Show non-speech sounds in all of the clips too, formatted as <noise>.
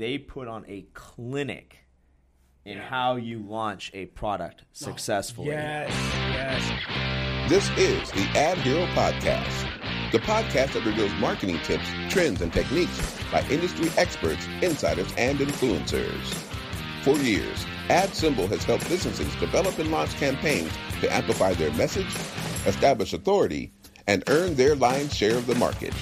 they put on a clinic in how you launch a product oh, successfully. Yes, yes. This is the Ad Hero Podcast, the podcast that reveals marketing tips, trends, and techniques by industry experts, insiders, and influencers. For years, AdSemble has helped businesses develop and launch campaigns to amplify their message, establish authority, and earn their lion's share of the market.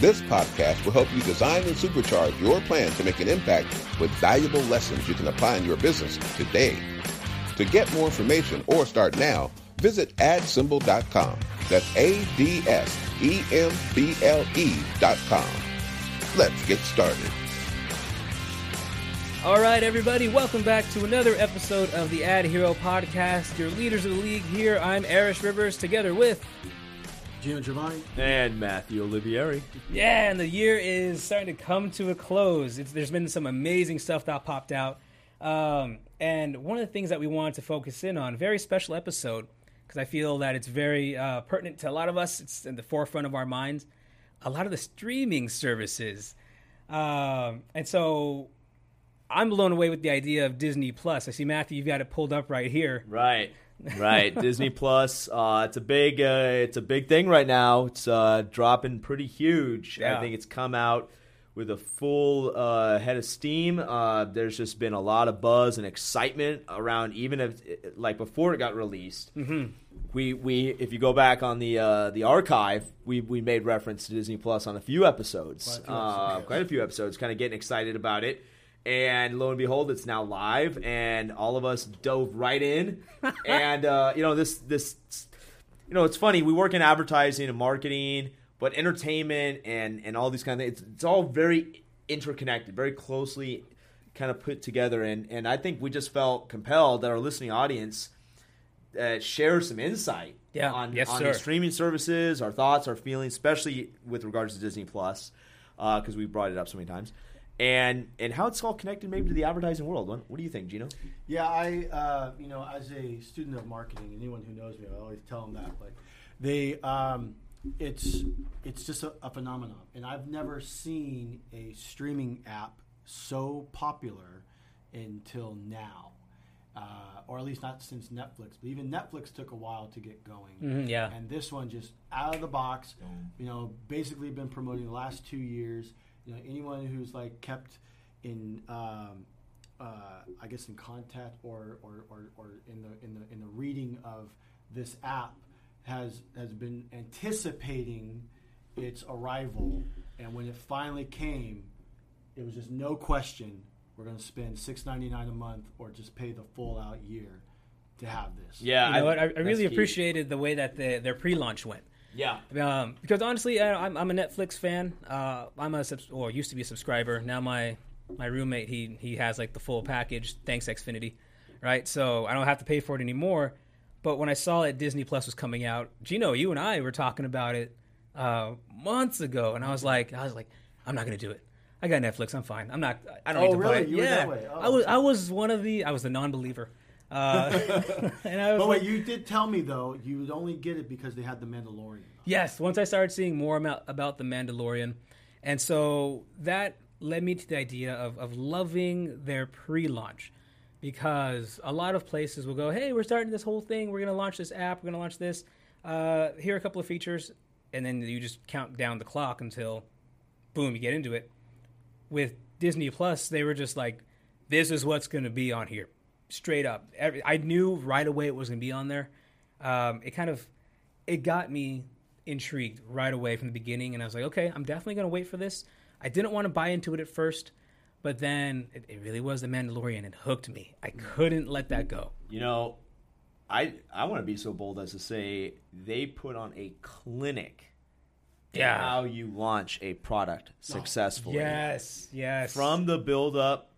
This podcast will help you design and supercharge your plan to make an impact with valuable lessons you can apply in your business today. To get more information or start now, visit adsemble.com. That's A-D-S-E-M-B-L-E dot com. Let's get started. All right, everybody, welcome back to another episode of the Ad Hero Podcast. Your leaders of the league here. I'm Arish Rivers, together with Gino Giovanni. And Matthew Olivieri. Yeah, and the year is starting to come to a close. It's, there's been some amazing stuff that popped out. Um, and one of the things that we wanted to focus in on, very special episode, because I feel that it's very uh, pertinent to a lot of us. It's in the forefront of our minds. A lot of the streaming services. Um, and so I'm blown away with the idea of Disney Plus. I see Matthew, you've got it pulled up right here. Right. Right. Disney Plus. Uh, it's a big uh, it's a big thing right now. It's uh, dropping pretty huge. Yeah. I think it's come out with a full uh, head of steam. Uh, there's just been a lot of buzz and excitement around even if like before it got released. Mm-hmm. We we if you go back on the uh, the archive, we we made reference to Disney Plus on a few episodes. Quite a few uh, episodes, yes. quite a few episodes, kind of getting excited about it. And lo and behold, it's now live, and all of us dove right in. <laughs> and uh, you know this this you know it's funny. We work in advertising and marketing, but entertainment and and all these kind of things. It's, it's all very interconnected, very closely kind of put together. And and I think we just felt compelled that our listening audience uh, share some insight Yeah. on, Yes, on streaming services, our thoughts, our feelings, especially with regards to Disney Plus, because we brought it up so many times, and and how it's all connected maybe to the advertising world. What, what do you think, Gino? Yeah, I, uh, you know, as a student of marketing, anyone who knows me, I always tell them that. Like, they, um, it's, it's just a, a phenomenon, and I've never seen a streaming app so popular until now, uh, or at least not since Netflix. But even Netflix took a while to get going. Mhm, yeah. And this one just out of the box, you know, basically been promoting the last two years. You know, anyone who's like kept in, um, uh, I guess, in contact or, or, or, or in the in the in the reading of this app has has been anticipating its arrival, and when it finally came, it was just no question. We're going to spend six ninety nine a month, or just pay the full out year to have this. Yeah, You know what? I, I really appreciated the way that the, their pre-launch went. Yeah, Um, because honestly, I, I'm, I'm a Netflix fan. Uh, I'm a subs- or used to be a subscriber. Now my my roommate he he has like the full package. Thanks Xfinity, right? So I don't have to pay for it anymore. But when I saw that Disney Plus was coming out, Gino, you and I were talking about it uh, months ago, and I was like, I was like, I'm not gonna do it. I got Netflix. I'm fine. I'm not. I don't Oh, need to buy really? it. You yeah? Oh, I was. I was one of the. I was the non-believer. Uh, <laughs> and I was But like, wait, you did tell me though you would only get it because they had the Mandalorian. Yes, once I started seeing more about, about the Mandalorian, and so that led me to the idea of, of loving their pre-launch, because a lot of places will go, "Hey, we're starting this whole thing. We're going to launch this app. We're going to launch this. Uh, here are a couple of features," and then you just count down the clock until, boom, you get into it. With Disney Plus, they were just like, "This is what's going to be on here." Straight up. Every, I knew right away it was going to be on there. Um, it kind of it got me intrigued right away from the beginning, and I was like, okay, I'm definitely going to wait for this. I didn't want to buy into it at first, but then it, it really was the Mandalorian. It hooked me. I couldn't let that go. you know, I I want to be so bold as to say they put on a clinic. Yeah. how you launch a product successfully. Yes, yes. from the build up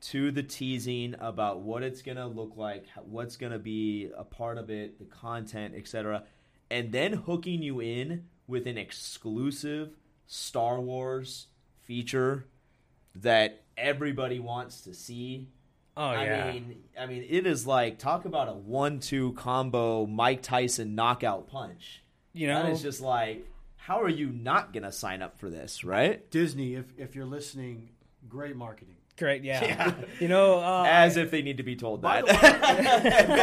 to the teasing about what it's going to look like, what's going to be a part of it, the content, etc. And then hooking you in with an exclusive Star Wars feature that everybody wants to see. oh I yeah. mean, I mean, it is like talk about a one-two combo, Mike Tyson knockout punch. you know, that is just like how are you not gonna sign up for this, right? Disney, if if you're listening, great marketing. Great, yeah. Yeah. You know, uh, As if they need to be told By that. the,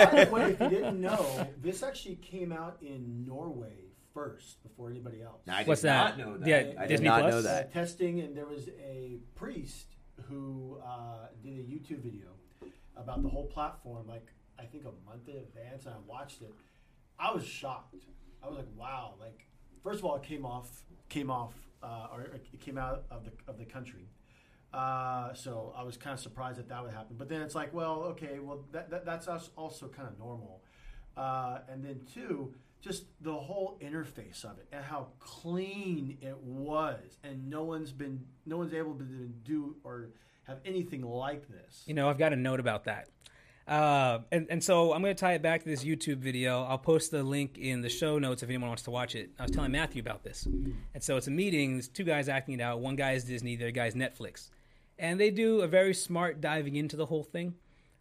way, <laughs> by the way, if you didn't know, this actually came out in Norway first before anybody else. I did What's not that? know that. Yeah, I did not Plus? know that. testing, and there was a priest who uh, did a YouTube video about the whole platform, like I think a month in advance, and I watched it. I was shocked. I was like, "Wow!" Like, first of all, it came off, came off, uh, or it came out of the of the country. Uh, so I was kind of surprised that that would happen. But then it's like, well, okay, well that, that that's als- also kind of normal. Uh, and then two, just the whole interface of it and how clean it was, and no one's been, no one's able to do or have anything like this. you know, I've got a note about that. Uh, and, and so I'm going to tie it back to this YouTube video. I'll post the link in the show notes if anyone wants to watch it. I was telling Matthew about this. And so it's a meeting. There's two guys acting it out. One guy is Disney, the other guy is Netflix. And they do a very smart diving into the whole thing.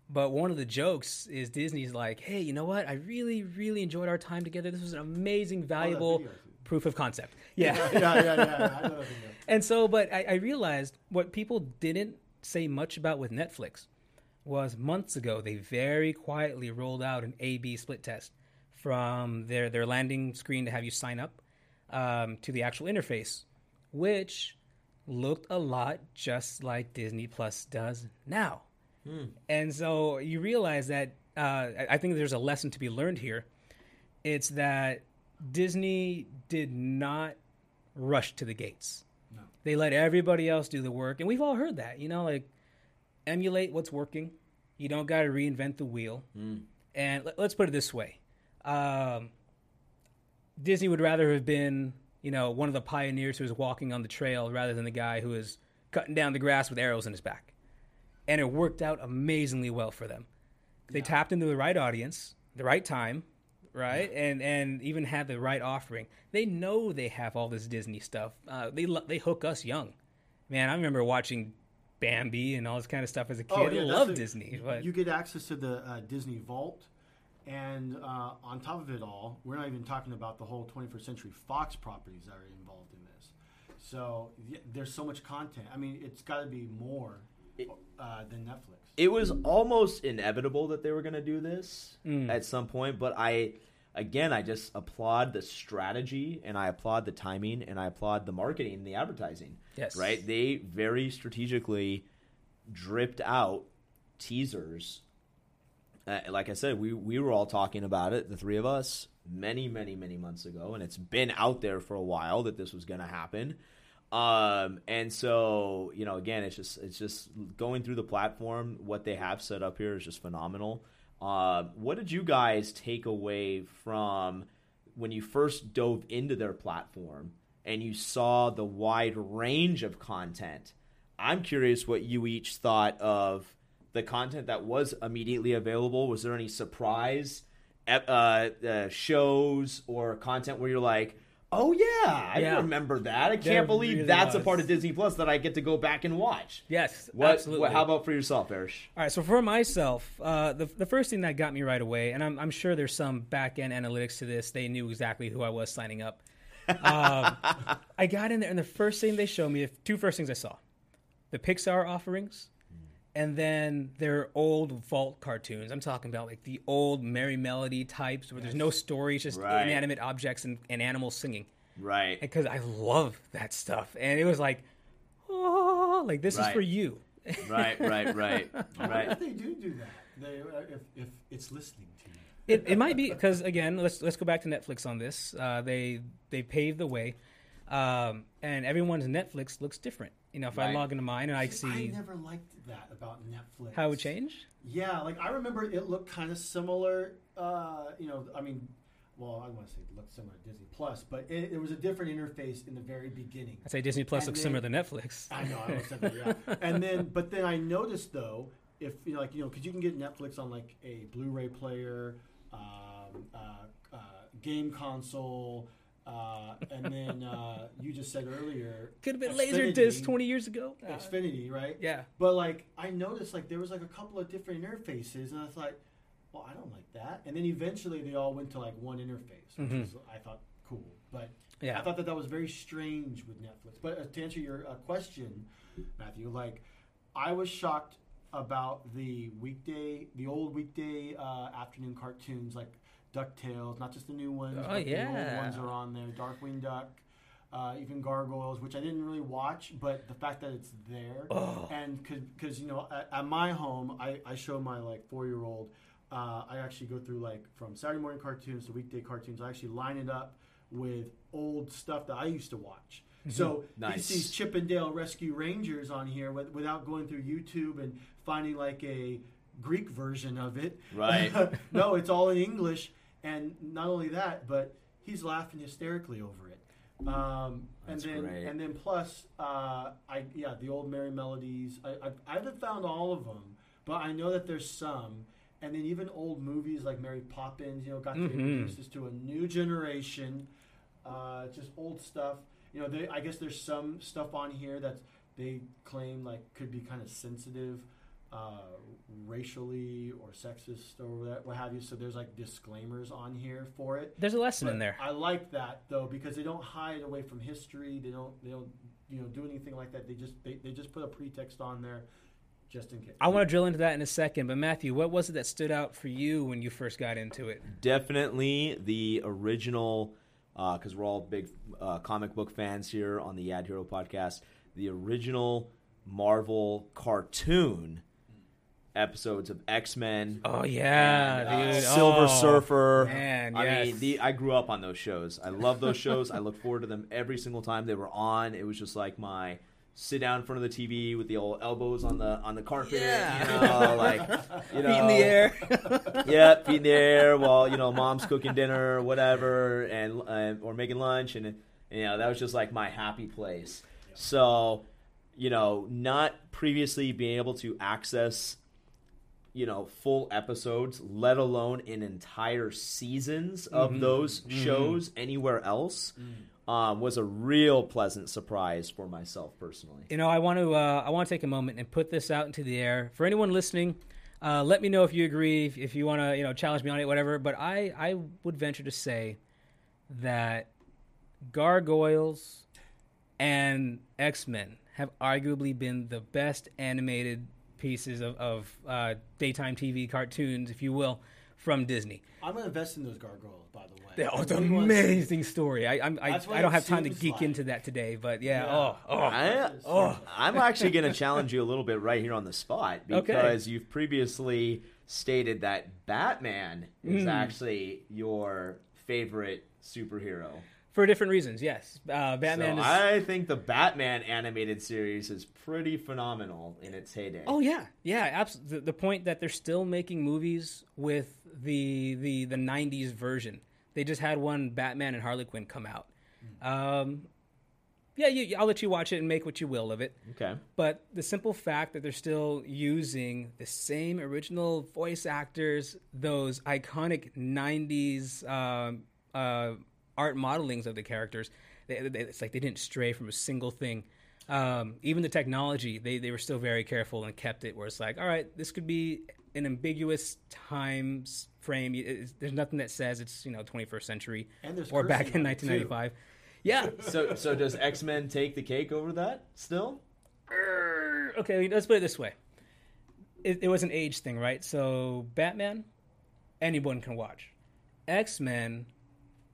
But one of the jokes is Disney's like, hey, you know what? I really, really enjoyed our time together. This was an amazing, valuable video, proof of concept. <laughs> Yeah. yeah, yeah, yeah. yeah. I know that video. <laughs> And so, but I, I realized what people didn't say much about with Netflix was months ago they very quietly rolled out an A/B split test from their their landing screen to have you sign up um, to the actual interface, which looked a lot just like Disney Plus does now. And so you realize that uh, I- think there's a lesson to be learned here. It's that Disney did not rush to the gates. They let everybody else do the work, and we've all heard that. You know, like emulate what's working. You don't got to reinvent the wheel. And let, us put it this way: um, Disney would rather have been, you know, one of the pioneers who was walking on the trail rather than the guy who was cutting down the grass with arrows in his back. And it worked out amazingly well for them. They tapped into the right audience, the right time, right, and and even had the right offering. They know they have all this Disney stuff. Uh, they they hook us young, man. I remember watching Bambi and all this kind of stuff as a kid. I Oh, that's love Disney, but You get access to the uh, Disney Vault, and uh, on top of it all, we're not even talking about the whole 21st Century Fox properties that are involved in this. So y- there's so much content. I mean, it's got to be more uh, than Netflix. it was almost inevitable that they were going to do this Mm. at some point but i again i just applaud the strategy and i applaud the timing and i applaud the marketing and the advertising Yes. right they very strategically dripped out teasers uh, like i said we, we were all talking about it the three of us many many many months ago and it's been out there for a while that this was going to happen um, and so you know, again, it's just it's just going through the platform. What they have set up here is just phenomenal. Uh, what did you guys take away from when you first dove into their platform and you saw the wide range of content? I'm curious what you each thought of the content that was immediately available. Was there any surprise uh, uh, shows or content where you're like, "Oh yeah, I Yeah. remember that. I can't There believe really that's a part of Disney Plus that I get to go back and watch." yes, What, absolutely. what? How about for yourself, Erish? All right, so for myself, uh, the the first thing that got me right away, and I'm, I'm sure there's some back end analytics to this. They knew exactly who I was signing up. Um, <laughs> I got in there, and the first thing they showed me, the two first things I saw, the Pixar offerings, and then their old vault cartoons. I'm talking about like the old Merrie Melody types, where there's no story, it's just Right. inanimate objects and, and animals singing. Right. Because I love that stuff, and it was like, oh, like this is for you. right. Right. Right. What <laughs> Right. if they do do that? They, uh, if, if it's listening to you. It, it might be because again, let's let's go back to Netflix on this. Uh, they they paved the way, um, and everyone's Netflix looks different. You know, if I log into mine and I see, I never liked that about Netflix. how it would change, Yeah, like I remember it looked kind of similar. Uh, you know, I mean, well, I want to say it looked similar to Disney Plus, but it, it was a different interface in the very beginning. I'd say Disney Plus And looks then- similar to Netflix. I know, I said that, yeah. <laughs> And then, but then I noticed though, if you know, like you know, because you can get Netflix on like a Blu-ray player, um, uh, uh, game console, uh, and then uh, you just said earlier, Could have been Xfinity- Laserdisc 20 years ago. Uh, Xfinity, right? yeah. But like I noticed like there was like a couple of different interfaces and I was like, well, I don't like that. And then eventually they all went to like one interface, which Mhm. was I thought cool. But Yeah. I thought that that was very strange with Netflix. But uh, to answer your uh, question, Matthew, like I was shocked about the weekday, the old weekday uh, afternoon cartoons like DuckTales, not just the new ones, Oh, but the old ones are on there. Darkwing Duck. Uh, even Gargoyles, which I didn't really watch, but the fact that it's there, Oh. and because you know, at, at my home, I, I show my like four year old. Uh, I actually go through like from Saturday morning cartoons to weekday cartoons. I actually line it up with old stuff that I used to watch. So Nice. <laughs> he sees Chip 'n Dale Rescue Rangers on here with, without going through YouTube and finding like a Greek version of it. Right. <laughs> no, it's all in English, and not only that, but he's laughing hysterically over it. Um, and then great. and then plus, uh, I yeah, the old Merrie Melodies. I, I I haven't found all of them, but I know that there's some. And then even old movies like Mary Poppins, you know, got to Mhm. introduce us to a new generation. Uh, just old stuff. You know, they, I guess there's some stuff on here that they claim like could be kind of sensitive, uh, racially or sexist or what- what have you. So there's like disclaimers on here for it. There's a lesson in there. I like that though because they don't hide away from history. They don't. They don't. You know, do anything like that. They just. They, they just put a pretext on there, just in case. I want to drill into that in a second, but Matthew, what was it that stood out for you when you first got into it? Definitely the original, because we're all big uh, comic book fans here on the Ad Hero podcast. The original Marvel cartoon episodes of X Men. Oh yeah, uh. Silver Oh, Surfer. Man, I yes. mean, the, I grew up on those shows. I love those shows. I look forward to them every single time they were on. It was just like my sit down in front of the TV with the old elbows on the on the carpet. Yeah. You know, like you know, <laughs> Feet in the air. <laughs> yeah, feet in the air while you know mom's cooking dinner or whatever, and uh, or making lunch, and, and you know that was just like my happy place. So, you know, not previously being able to access, you know, full episodes, let alone in entire seasons of those shows anywhere else, um, was a real pleasant surprise for myself personally. You know, I want to uh, I want to take a moment and put this out into the air for anyone listening. Uh, let me know if you agree, if, if you want to, you know, challenge me on it, whatever. But I I would venture to say that Gargoyles and X Men have arguably been the best animated pieces of, of uh, daytime TV cartoons, if you will, from Disney. I'm gonna invest in those gargoyles, by the way. Yeah, oh, it's an anyone sees- amazing story. I I'm, I, I don't have time to geek like. into that today, but yeah, Yeah. oh oh I, Oh. <laughs> I'm actually going to challenge you a little bit right here on the spot <laughs> Okay. because you've previously stated that Batman is Mm. actually your favorite superhero. For different reasons. Yes, uh, Batman so is. I think the Batman animated series is pretty phenomenal in its heyday. Oh yeah, yeah, absolutely. The, the point that they're still making movies with the the the '90s version. They just had one Batman and Harley Quinn come out. Um, yeah, you, I'll let you watch it and make what you will of it. Okay. But the simple fact that they're still using the same original voice actors, those iconic '90s um, uh, art modelings of the characters, they, they, it's like they didn't stray from a single thing. Um, even the technology, they, they were still very careful and kept it where it's like, all right, this could be an ambiguous time s- frame. It- it's- there's nothing that says it's you know 21st century And or back in on it, too. 1995. Yeah, <laughs> So so does X Men take the cake over that still? Okay, let's put it this way. It, it was an age thing, right? So Batman, anyone can watch. X Men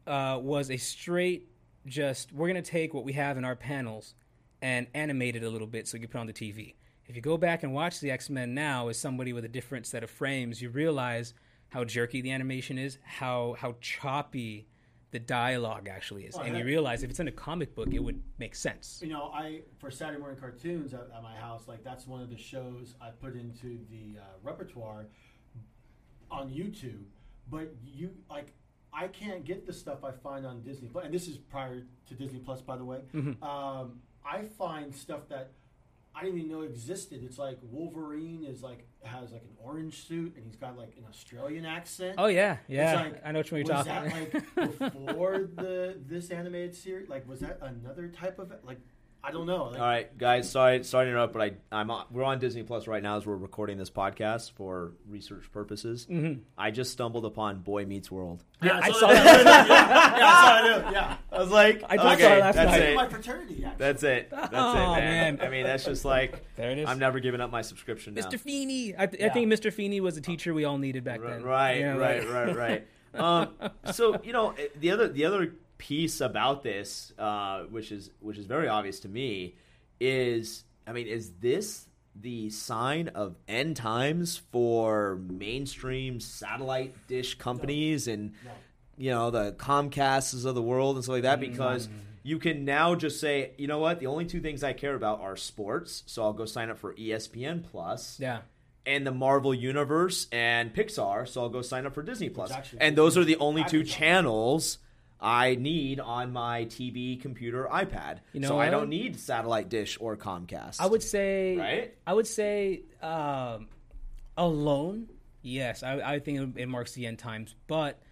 uh, was a straight, just we're gonna take what we have in our panels and animate it a little bit so we can put it on the TV. If you go back and watch the X Men now as somebody with a different set of frames, you realize how jerky the animation is, how how choppy the dialogue actually is, Oh, and you realize if it's in a comic book, it would make sense. You know, I for Saturday morning cartoons at, at my house, like that's one of the shows I put into the uh, repertoire on YouTube. But you like, I can't get the stuff I find on Disney Plus, and this is prior to Disney Plus, by the way. Mm-hmm. Um, I find stuff that I didn't even know existed. It's like Wolverine is like has like an orange suit, and he's got like an Australian accent. Oh yeah, yeah. It's like, I know which one you're was talking. that like before the this animated series? Like, was that another type of like? I don't know. Like, All right, guys. Sorry, sorry to interrupt, but I, I'm on, we're on Disney Plus right now as we're recording this podcast for research purposes. Mm-hmm. I just stumbled upon Boy Meets World. Yeah, I so saw that. <laughs> yeah, yeah, I saw it. Yeah. I was like, I just okay, saw it last that's night. it. My fraternity, actually. That's it. That's Oh, it, man. man. I mean, that's just like There it is. I'm never giving up my subscription now. Mr. Feeney. I, th- I think Mr. Feeney was a teacher we all needed back Right, then. right, You know, right, right, right. <laughs> Um, so you know the other the other piece about this, uh, which is which is very obvious to me, is I mean, is this the sign of end times for mainstream satellite dish companies and No. you know the Comcasts of the world and stuff like that? Because you can now just say, you know what, the only two things I care about are sports, so I'll go sign up for ESPN Plus Yeah. and the Marvel Universe and Pixar, so I'll go sign up for Disney Plus. And those are the only two channels I need on my TV, computer, iPad. You know so I don't need satellite dish or Comcast. I would say, Right? I would say, um, alone, yes, I, I think it, it marks the end times. But,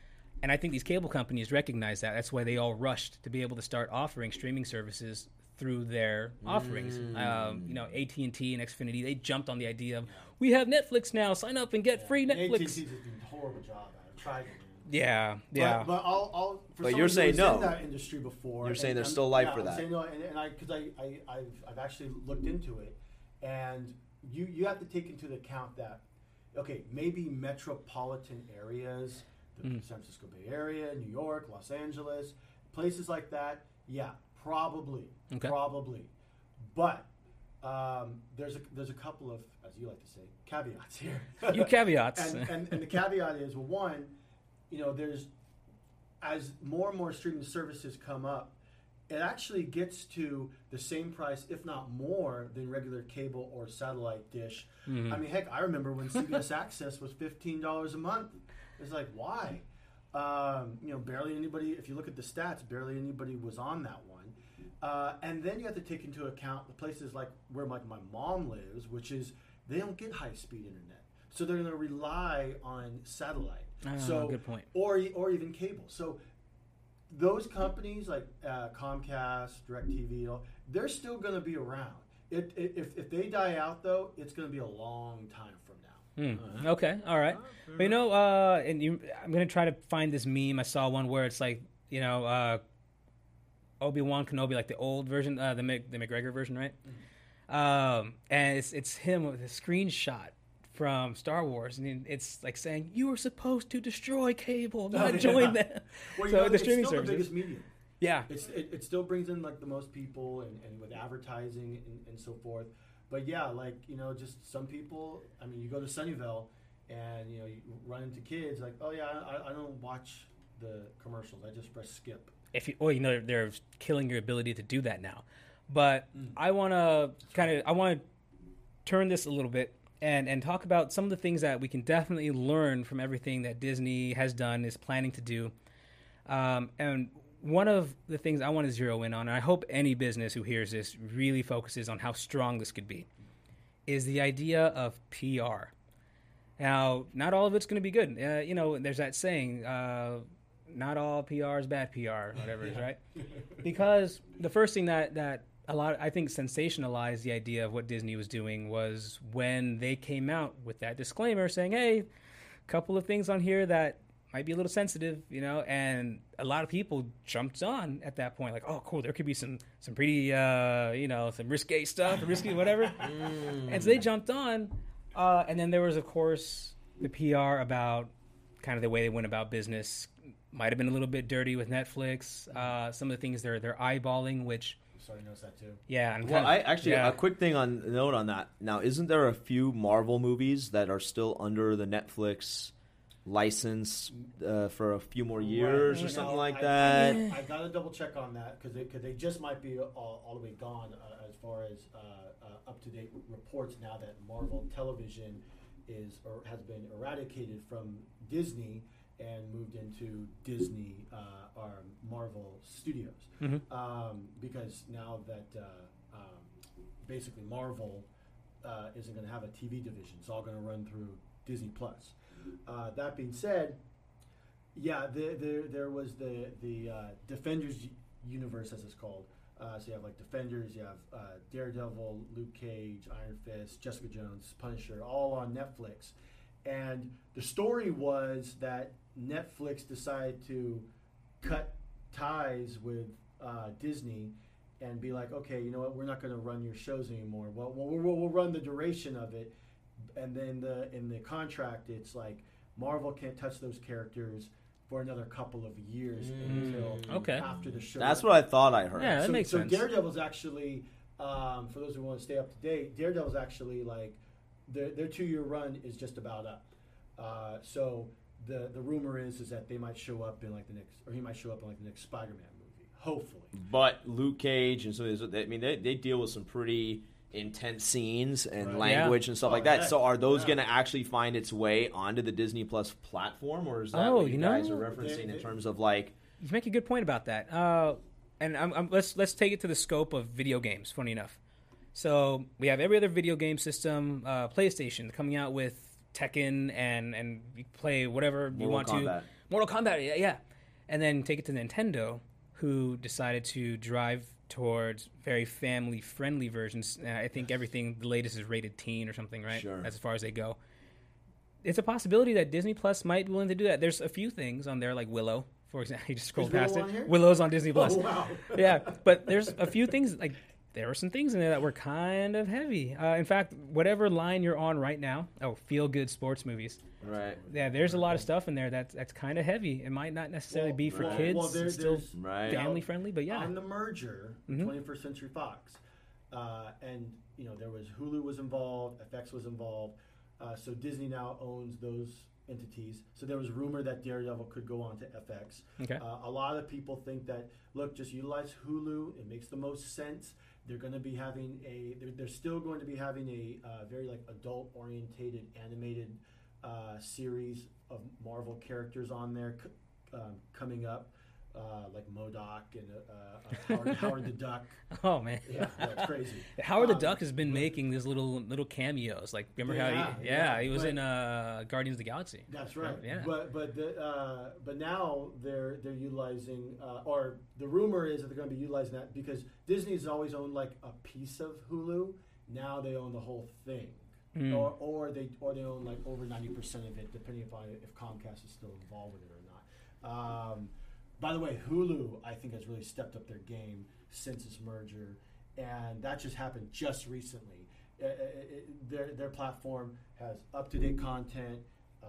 and I think these cable companies recognize that. That's why they all rushed to be able to start offering streaming services through their offerings. Um, you know, AT and T and Xfinity, they jumped on the idea of we have Netflix now. Sign up and get free AT&T's Netflix. did a horrible job at it. Tried it. Man. Yeah, yeah. But, but I'll, I'll, for But you're saying no. in that industry before. You're saying and- there's and- still life yeah, for I'm that. saying no, and, and I because I, I I've, I've actually looked into it, and you you have to take into account that okay maybe metropolitan areas, the Mm. San Francisco Bay Area, New York, Los Angeles, places like that. Yeah, probably, Okay. probably, but. Um, there's a there's a couple of as you like to say caveats here. You caveats. <laughs> and, and, and the caveat is well, one, you know, there's as more and more streaming services come up, it actually gets to the same price, if not more, than regular cable or satellite dish. I mean, heck, I remember when CBS <laughs> Access was fifteen dollars a month. It's like why? Um, you know, barely anybody. If you look at the stats, barely anybody was on that one. Uh, and then you have to take into account the places like where my, my mom lives, which is they don't get high speed internet, so they're going to rely on satellite. Ah, so good point. Or or even cable. So those companies like uh, Comcast, DirecTV, they're still going to be around. It, it, if, if they die out, though, it's going to be a long time from now. Hmm. Okay, all right. But you know, uh, and you, I'm gonna try to find this meme. I saw one where it's like, you know, uh, Obi Wan Kenobi, like the old version, uh, the Mc, the McGregor version, right? Um, and it's it's him with a screenshot from Star Wars, and it's like saying you were supposed to destroy cable, <laughs> oh, not yeah. join <laughs> them. Well, so know, the it's streaming still the biggest medium. yeah, It's, it, it still brings in like the most people and, and with advertising and, and so forth. But yeah, like you know, just some people. I mean, you go to Sunnyvale and you know you run into kids like, oh yeah, I, I don't watch the commercials. I just press skip. if you, well, you know, they're, they're killing your ability to do that now. But mm. I want to kind of, I want to turn this a little bit and and talk about some of the things that we can definitely learn from everything that Disney has done, is planning to do. Um, and one of the things I want to zero in on, and I hope any business who hears this really focuses on how strong this could be, is the idea of PR. Now, not all of it's going to be good. Uh, you know, there's that saying, uh, not all PR is bad PR, whatever it is, <laughs> right? Because the first thing that, that a lot, I think, sensationalized the idea of what Disney was doing was when they came out with that disclaimer saying, hey, a couple of things on here that might be a little sensitive, you know, and a lot of people jumped on at that point, like, oh, cool, there could be some some pretty, uh, you know, some risque stuff, risky whatever, <laughs> and so they jumped on, uh, and then there was, of course, the PR about kind of the way they went about business. Might have been a little bit dirty with Netflix. Uh, some of the things they're they're eyeballing, which Sorry, notice that too. yeah, I'm Well, of, I actually yeah. a quick thing on note on that. Now, isn't there a few Marvel movies that are still under the Netflix license uh, for a few more years or Right. something Now, like I- that? I, I gotta double check on that because they, 'cause they just might be all, all the way gone uh, as far as uh, uh, up to date reports now that Marvel Television is or has been eradicated from Disney and moved into Disney uh, or Marvel Studios um, because now that uh, um, basically Marvel uh, isn't going to have a TV division, it's all going to run through Disney Plus. Uh, that being said, yeah, there there, there was the the uh, Defenders universe, as it's called, Uh, so you have like Defenders, you have uh, Daredevil, Luke Cage, Iron Fist, Jessica Jones, Punisher, all on Netflix. And the story was that Netflix decided to cut ties with uh, Disney and be like, okay, you know what, we're not going to run your shows anymore. Well, we'll, we'll, we'll run the duration of it, and then the in the contract, it's like Marvel can't touch those characters for another couple of years until Okay. after the show. That's what I thought I heard. Yeah, that so, makes so sense. Daredevil's actually, um, for those who want to stay up to date, Daredevil's actually like their their two year run is just about up. Uh, so the the rumor is is that they might show up in like the next, or he might show up in like the next Spider Man movie, hopefully. But Luke Cage and so there's- I mean they, they deal with some pretty intense scenes and Right. language and stuff Oh, like that. heck, So are those yeah. going to actually find its way onto the Disney Plus platform, or is that Oh, what you, you guys know, are referencing they- in terms of like? You make a good point about that. Uh, and I'm, I'm, let's let's take it to the scope of video games. Funny enough, so we have every other video game system, uh, PlayStation coming out with Tekken and and play whatever you want Kombat. to. Mortal Kombat, yeah, yeah. And then take it to Nintendo, who decided to drive towards very family friendly versions. Uh, I think everything the latest is rated teen or something, right? Sure. As far as they go. It's a possibility that Disney Plus might be willing to do that. There's a few things on there like Willow, for example. <laughs> You just scroll past Willow it. on? Willow's on Disney Plus. <laughs> Oh wow! yeah, but there's a few things like there were some things in there that were kind of heavy. Uh, in fact, whatever line you're on right now, oh, feel good sports movies. Right. Yeah, there's a lot of stuff in there that's that's kind of heavy. It might not necessarily Well, be for well, kids. well, there- it's still there's- Right. family friendly, but yeah. on the merger, Mhm. 21st Century Fox, uh, and you know there was Hulu was involved, FX was involved, uh, so Disney now owns those entities. So there was rumor that Daredevil could go on to FX. Okay. Uh, a lot of people think that look, just utilize Hulu. It makes the most sense. They're going to be having a. They're, they're still going to be having a uh, very like adult orientated animated uh, series of Marvel characters on there c- um, coming up, uh, like MODOK and uh, uh, Howard, Howard the Duck. <laughs> oh man. Yeah, that's crazy. Howard the Um, Duck has been making these little little cameos. Like remember how Yeah, he yeah, yeah, he was but- in uh, Guardians of the Galaxy. That's right. Yeah. But but the, uh, but now they're they're utilizing uh, or the rumor is that they're going to be utilizing that because Disney's always owned like a piece of Hulu. Now they own the whole thing, Mm. or or they or they own like over ninety percent of it, depending upon if Comcast is still involved with it or not. Um, by the way, Hulu I think has really stepped up their game since this merger, and that just happened just recently. Uh, uh, uh, their their platform has up to date content. Uh,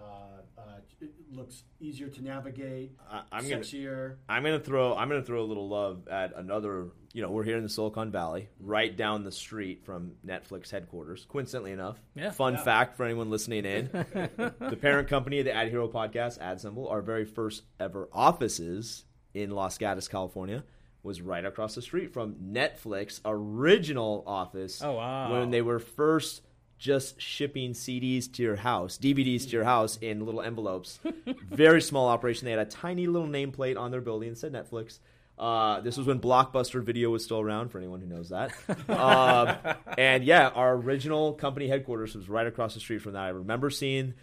uh, it looks easier to navigate. I, I'm gonna sexier. I'm gonna throw I'm gonna throw a little love at another. You know, we're here in the Silicon Valley, right down the street from Netflix headquarters. Coincidentally enough, Yeah. Fun Yeah. fact for anyone listening in: <laughs> the parent company of the Ad Hero podcast, AdSemble, our very first ever offices in Los Gatos, California, was right across the street from Netflix original office. Oh, wow. When they were first just shipping CDs to your house, DVDs to your house in little envelopes. <laughs> Very small operation. They had a tiny little nameplate on their building that said Netflix. Uh, this was when Blockbuster Video was still around, for anyone who knows that. <laughs> um, and yeah, our original company headquarters was right across the street from that. I remember seeing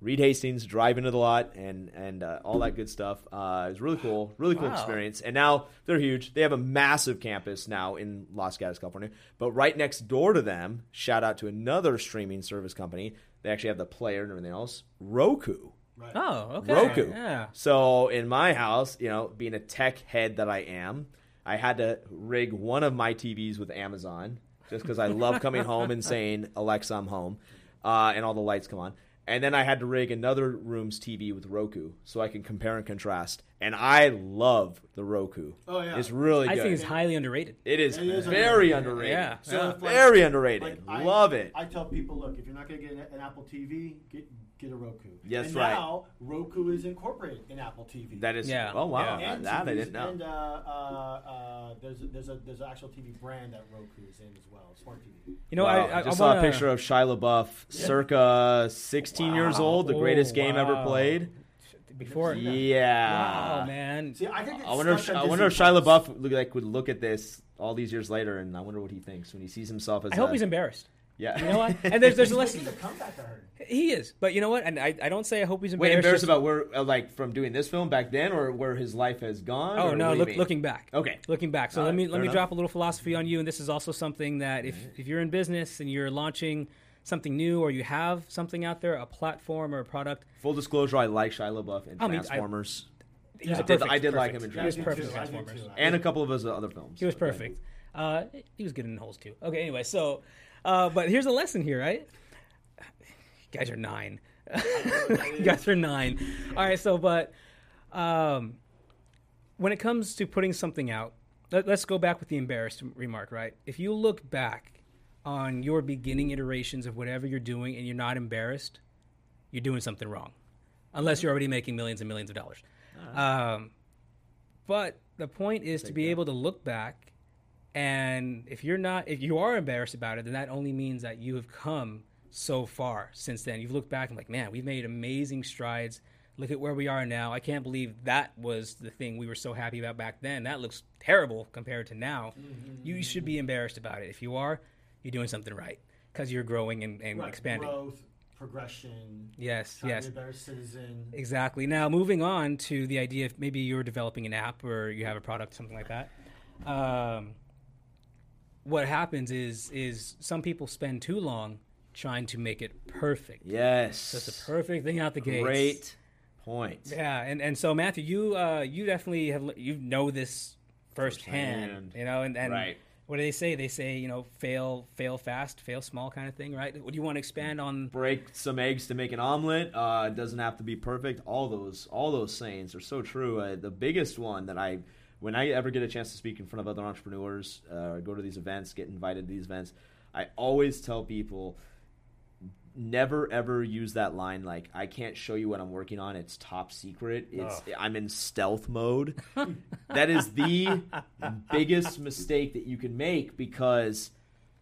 Reed Hastings drive into the lot and and uh, all that good stuff. Uh, it was really cool, really cool Wow. experience. And now they're huge. They have a massive campus now in Los Gatos, California. But right next door to them, shout out to another streaming service company. They actually have the player and everything else. Roku. Right. Oh, okay. Roku. Yeah. So in my house, you know, being a tech head that I am, I had to rig one of my TVs with Amazon just because I love coming home and saying Alexa, I'm home, uh, and all the lights come on. And then I had to rig another room's TV with Roku so I can compare and contrast. And I love the Roku. Oh, yeah. it's really I good. think it's highly underrated. it is, It is very underrated. underrated. Yeah. So yeah. if, like- Very underrated. Like, I- love it. I tell people, look, if you're not going to get an, an Apple TV, get get a Roku. Yes, and right. Now Roku is incorporated in Apple TV. that is. Yeah. Oh wow, Yeah. and that I didn't know. And uh, uh, uh, there's a, there's a there's an actual TV brand that Roku is in as well, smart TV. You know, Wow, I, I, just I saw wanna, a picture of Shia LaBeouf, circa 16 years old, the greatest Oh, game ever played. before. Yeah. Wow, man. See, I think I wonder if stuck on I wonder if Shia LaBeouf look, like would look at this all these years later, and I wonder what he thinks when he sees himself as. I hope a- he's embarrassed. Yeah. You know what? <laughs> And there's there's a lesson. making a comeback, I. He is, but you know what? And I, I don't say I hope he's Wait, embarrassed. embarrassed about where, uh, like, from doing this film back then, or where his life has gone? Oh no! what do you Look, looking back. Okay. Looking back. So All let me let me enough. drop a little philosophy on you, and this is also something that if if you're in business and you're launching something new or you have something out there, a platform or a product, Full disclosure: I like Shia LaBeouf in I mean, I- Transformers, he was I did- perfect. I did like him in He was Transformers. perfect in I do too, Transformers. And a couple of his other films. He was Okay. perfect. Uh, he was good in Holes too. Okay, anyway, so uh, but here's a lesson here, right? You guys are nine. <laughs> you guys are nine. All right, so but um, when it comes to putting something out, let, let's go back with the embarrassed remark, right? If you look back on your beginning iterations of whatever you're doing and you're not embarrassed, you're doing something wrong, unless you're already making millions and millions of dollars. Um, but the point is to be able to look back and if you're not if you are embarrassed about it then that only means that you have come so far since then you've looked back and like man we've made amazing strides look at where we are now i can't believe that was the thing we were so happy about back then that looks terrible compared to now you should be embarrassed about it if you are you're doing something right because you're growing and, and Right, expanding Growth, progression. yes yes be a better citizen. Exactly. Now, moving on to the idea of maybe you're developing an app or you have a product, something like that. Um, what happens is is some people spend too long trying to make it perfect. Yes. Just the perfect thing out the gate. Great point. Yeah, and, and so Matthew, you uh, you definitely have you know this firsthand, Firsthand. you know, and, and Right. what do they say? They say you know fail fail fast, fail small kind of thing, right? What do you want to expand on? Break some eggs to make an omelet. Uh, it doesn't have to be perfect. All those, all those sayings are so true. Uh, the biggest one that I, when I ever get a chance to speak in front of other entrepreneurs uh, or go to these events, get invited to these events, I always tell people never ever use that line like I can't show you what I'm working on. It's top secret. It's. I'm in stealth mode. that is the <laughs> biggest mistake that you can make because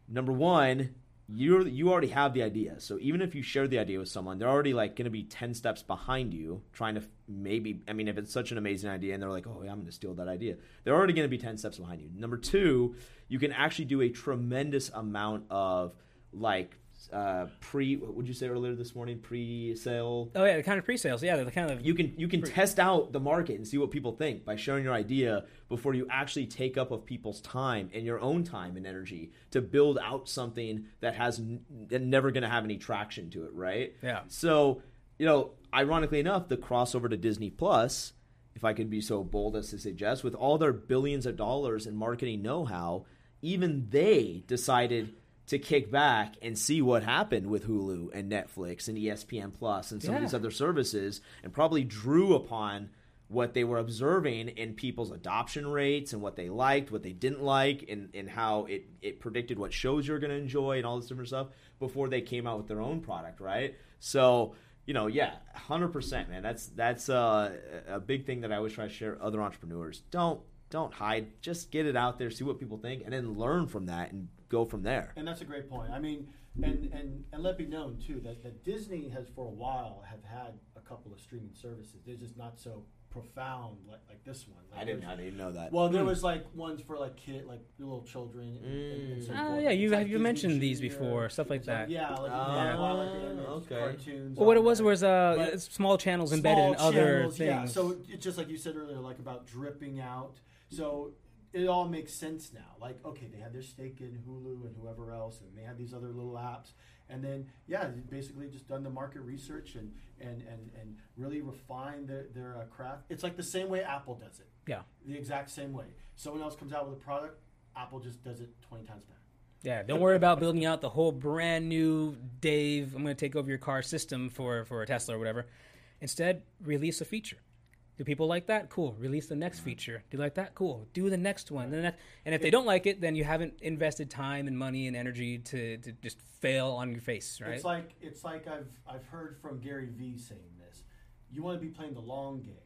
number 1, you're you already have the idea. So even if you share the idea with someone, they're already like going to be 10 steps behind you trying to maybe I mean if it's such an amazing idea and they're like, "Oh, yeah, I'm going to steal that idea." They're already going to be 10 steps behind you. Number 2, you can actually do a tremendous amount of like uh, pre. What would you say earlier this morning? Pre-sale Oh yeah, the kind of pre-sales. Yeah, they're the kind of you can you can test out the market and see what people think by sharing your idea before you actually take up of people's time and your own time and energy to build out something that has n- never going to have any traction to it, right? Yeah. So, you know, ironically enough, the crossover to Disney Plus, if I could be so bold as to suggest, with all their billions of dollars in marketing know-how, even they decided to kick back and see what happened with Hulu and Netflix and ESPN Plus and some of these other services and probably drew upon what they were observing in people's adoption rates and what they liked, what they didn't like, and, and how it, it predicted what shows you're going to enjoy and all this different stuff before they came out with their own product, right? So, you know, yeah, 100%, man. That's that's uh, a big thing that I always try to share other entrepreneurs. Don't don't hide. Just get it out there, see what people think, and then learn from that and go from there. And that's a great point. I mean, and and and let be known too that, that Disney has for a while have had a couple of streaming services. They're just not so profound like, like this one. Like I didn't, there's- I didn't know that. Well, there was like ones for like kid, like little children. And, and, and so Oh, yeah, you- It's like have you Disney mentioned these before, stuff like that. Yeah, like, Ah, yeah, well, like the okay. cartoons. well, what it was there. was uh, But- small channels embedded in other channels, things. Yeah, so it's just like you said earlier, like about dripping out. So it all makes sense now. Like, okay, they had their stake in Hulu and whoever else, and they had these other little apps. And then, yeah, they basically just done the market research and and and, and really refine their their uh, craft. It's like the same way Apple does it. yeah, The exact same way. Someone else comes out with a product, Apple just does it twenty times better. yeah. Don't worry about building out the whole brand new Dave. I'm going to take over your car system for for a Tesla or whatever. Instead, release a feature. Do people like that? Cool. Release the next feature. Do you like that? Cool. Do the next one. The next. And if they don't like it, then you haven't invested time and money and energy to, to just fail on your face, right? It's like it's like I've I've heard from Gary Vee saying this. You want to be playing the long game,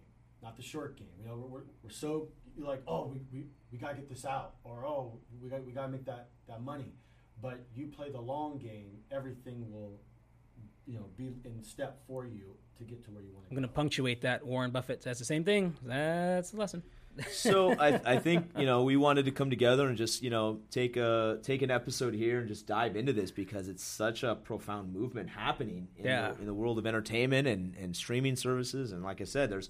not the short game. You know, we're, we're, we're so like, oh, we, we, we gotta get this out, or oh, we got we gotta make that that money. But you play the long game, everything will, you know, be in step for you to get to where you want to I'm going to punctuate that. Warren Buffett says the same thing. That's the lesson. So <laughs> I, I think you know we wanted to come together and just you know take a take an episode here and just dive into this because it's such a profound movement happening in, Yeah. the, in the world of entertainment and, and streaming services. And like I said, there's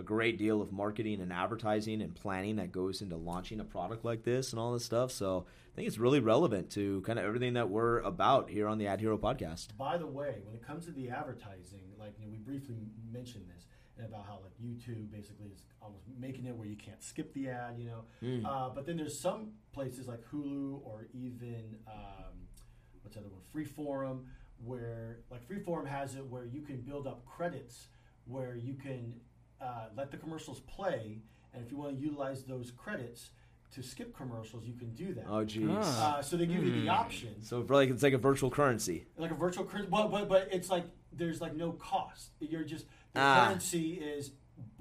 a great deal of marketing and advertising and planning that goes into launching a product like this and all this stuff. So I think it's really relevant to kind of everything that we're about here on the Ad Hero podcast. By the way, when it comes to the advertising, like you know, we briefly mentioned this and about how like YouTube basically is almost making it where you can't skip the ad, you know. Uh, but then there's some places like Hulu or even um, what's the other one, Freeform, where like Freeform has it where you can build up credits where you can uh, let the commercials play, and if you want to utilize those credits to skip commercials, you can do that. Oh, geez. Ah. Uh, so they give you the option So like it's like a virtual currency. like a virtual currency, but, but but it's like there's like no cost. You're just the Ah. currency is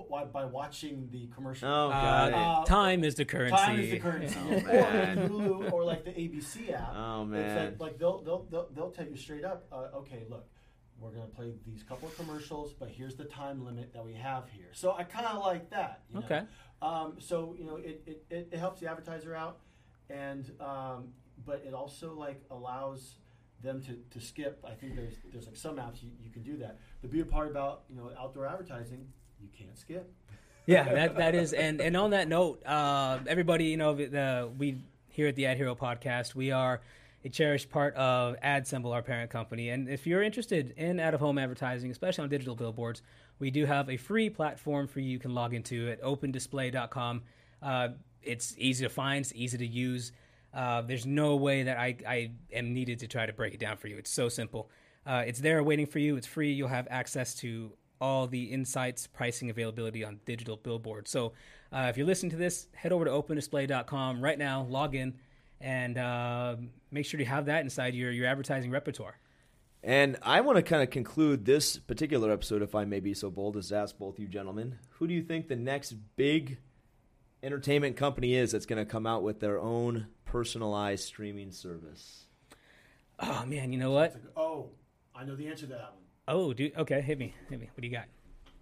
by by watching the commercial. Oh, got Uh, it. Uh, time is the currency. Time is the currency. <laughs> Oh, or. Hulu or like the ABC app. Oh, It's man. like, like they'll, they'll they'll they'll tell you straight up. Uh, okay, look, we're gonna play these couple of commercials, but here's the time limit that we have here. So I kind of like that. You know? Okay. Um, so you know, it, it, it, helps the advertiser out, and um, but it also like allows them to, to skip. I think there's there's like some apps you, you can do that. The beauty part about you know outdoor advertising, you can't skip. <laughs> yeah, that that is, and and on that note, uh, everybody, you know, the, the we here at the Ad Hero podcast, we are a cherished part of AdSemble, our parent company. And if you're interested in out of home advertising, especially on digital billboards, we do have a free platform for you. You can log into at opendisplay.com. Uh, it's easy to find, it's easy to use. Uh, there's no way that I, I am needed to try to break it down for you. It's so simple. Uh, it's there waiting for you. It's free. You'll have access to all the insights, pricing, availability on digital billboards. So uh, if you're listening to this, head over to opendisplay.com right now, log in, and uh, make sure you have that inside your, your advertising repertoire. And I want to kind of conclude this particular episode, if I may be so bold as to ask both you gentlemen, who do you think the next big entertainment company is that's going to come out with their own personalized streaming service? Oh man, you know what? Oh, I know the answer to that one. Oh, dude. Okay, hit me, hit me. What do you got?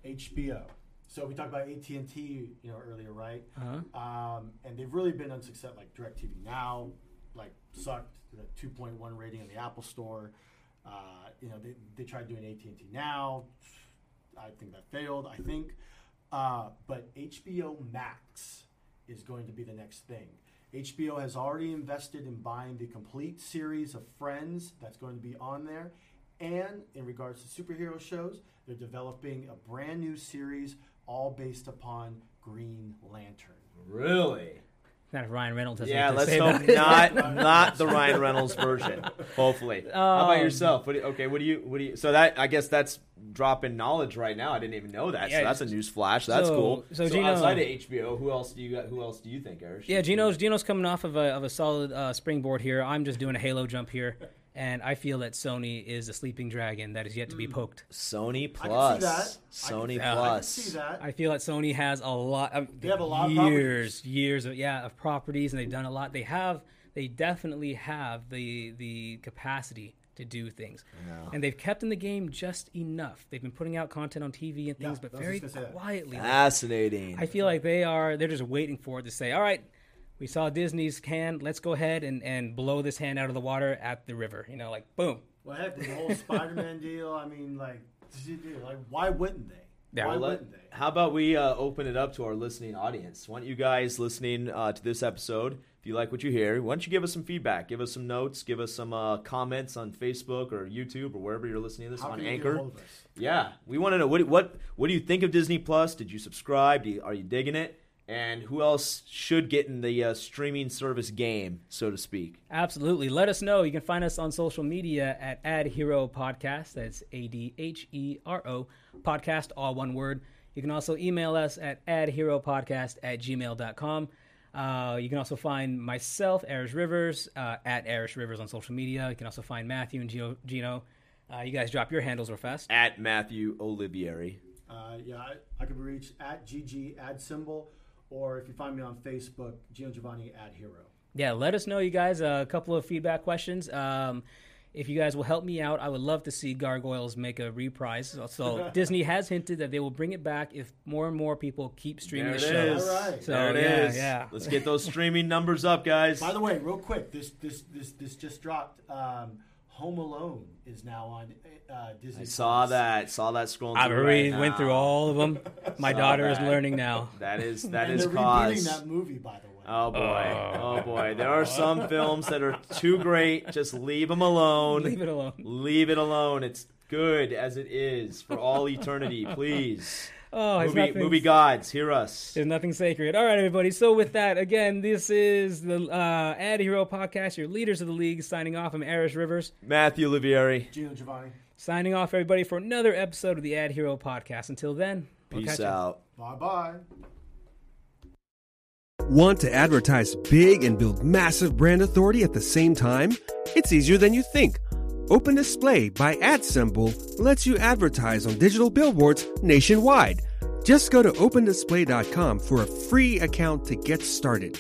HBO. So we talked about AT and T, you know, earlier, right? Uh-huh. Um, and they've really been unsuccessful. Like Directv Now, like sucked the 2.1 rating in the Apple Store. Uh, you know, they, they tried doing AT and T Now. I think that failed. I think, uh, but HBO Max is going to be the next thing. HBO has already invested in buying the complete series of Friends that's going to be on there. And in regards to superhero shows, they're developing a brand new series all based upon Green Lantern. Really? Not if Ryan Reynolds has Yeah, let's say hope about it. not <laughs> not the Ryan Reynolds version. Hopefully. How about Um, yourself? What do you, okay, what do you what do you? So that I guess that's dropping knowledge right now. I didn't even know that. Yeah, so that's a news flash. That's so- cool. so So, Gino- outside of HBO, who else do you got? Who else do you think, Eric? Yeah, Gino's Gino's coming off of a of a solid uh, springboard here. I'm just doing a halo jump here, and I feel that Sony is a sleeping dragon that is yet to be hmm. poked. Sony I can see Plus. that. I Sony can, Yeah. I can see that. I feel that Sony has a lot of They have a lot of years, years of yeah of properties, and they've done a lot. They have, they definitely have the the capacity to do things, and they've kept in the game just enough. They've been putting out content on TV and Yeah, things, but very just gonna say that. quietly. Fascinating. I feel like they are they're just waiting for it to say, all right. We saw Disney's hand. Let's go ahead and, and blow this hand out of the water at the river. You know, like boom. Well, heck, the whole Spider-Man <laughs> deal. I mean, like, like, why wouldn't they? Yeah. why Well, Let- wouldn't they? How about we uh, open it up to our listening audience? Why don't you guys listening uh, to this episode, if you like what you hear, why don't you give us some feedback, give us some notes, give us some uh, comments on Facebook or YouTube or wherever you're listening to this How on can you get a Anchor. hold of us? Yeah, we want to know what what what do you think of Disney Plus? Did you subscribe? Do you, are you digging it? And who else should get in the uh, streaming service game, so to speak? Absolutely. Let us know. You can find us on social media at Ad Hero Podcast. That's A D H E R O Podcast, all one word. You can also email us at adheropodcast at gmail.com. Uh, you can also find myself, Arish Rivers, uh, at Arish Rivers on social media. You can also find Matthew and Gino. Gino. Uh, you guys drop your handles real fast. At Matthew Olivieri. Uh, yeah, I, I could be reached at GG AdSemble, or if you find me on Facebook, Gino Giovanni at hero. yeah, let us know, you guys. a couple of feedback questions. Um, If you guys will help me out, I would love to see Gargoyles make a reprise. So, so <laughs> Disney has hinted that they will bring it back if more and more people keep streaming There the show. is. All right. So, there it yeah, is. yeah. Let's get those streaming numbers up, guys. By the way, real quick, this this this this just dropped. Um, Home Alone is now on uh, Disney. I saw Plus. that. Saw that scrolling. I've already right went through all of them. <laughs> My daughter is learning now. <laughs> That is that and is cause. that movie, by the way. Oh boy. Oh boy. There are some <laughs> films that are too great. Just leave them alone. Leave it alone. Leave it alone. It's good as it is for all eternity. Please. Oh, Movie, nothing- movie gods, hear us. There's nothing sacred. All right, everybody. So with that, again, this is the uh, Ad Hero podcast. Your leaders of the league signing off. I'm Arish Rivers. Matthew Olivieri. Gino Giovanni. Signing off, everybody, for another episode of the Ad Hero podcast. Until then, we'll Peace catch out. Bye bye. Want to advertise big and build massive brand authority at the same time? It's easier than you think. Open Display by AdSemble lets you advertise on digital billboards nationwide. Just go to opendisplay.com for a free account to get started.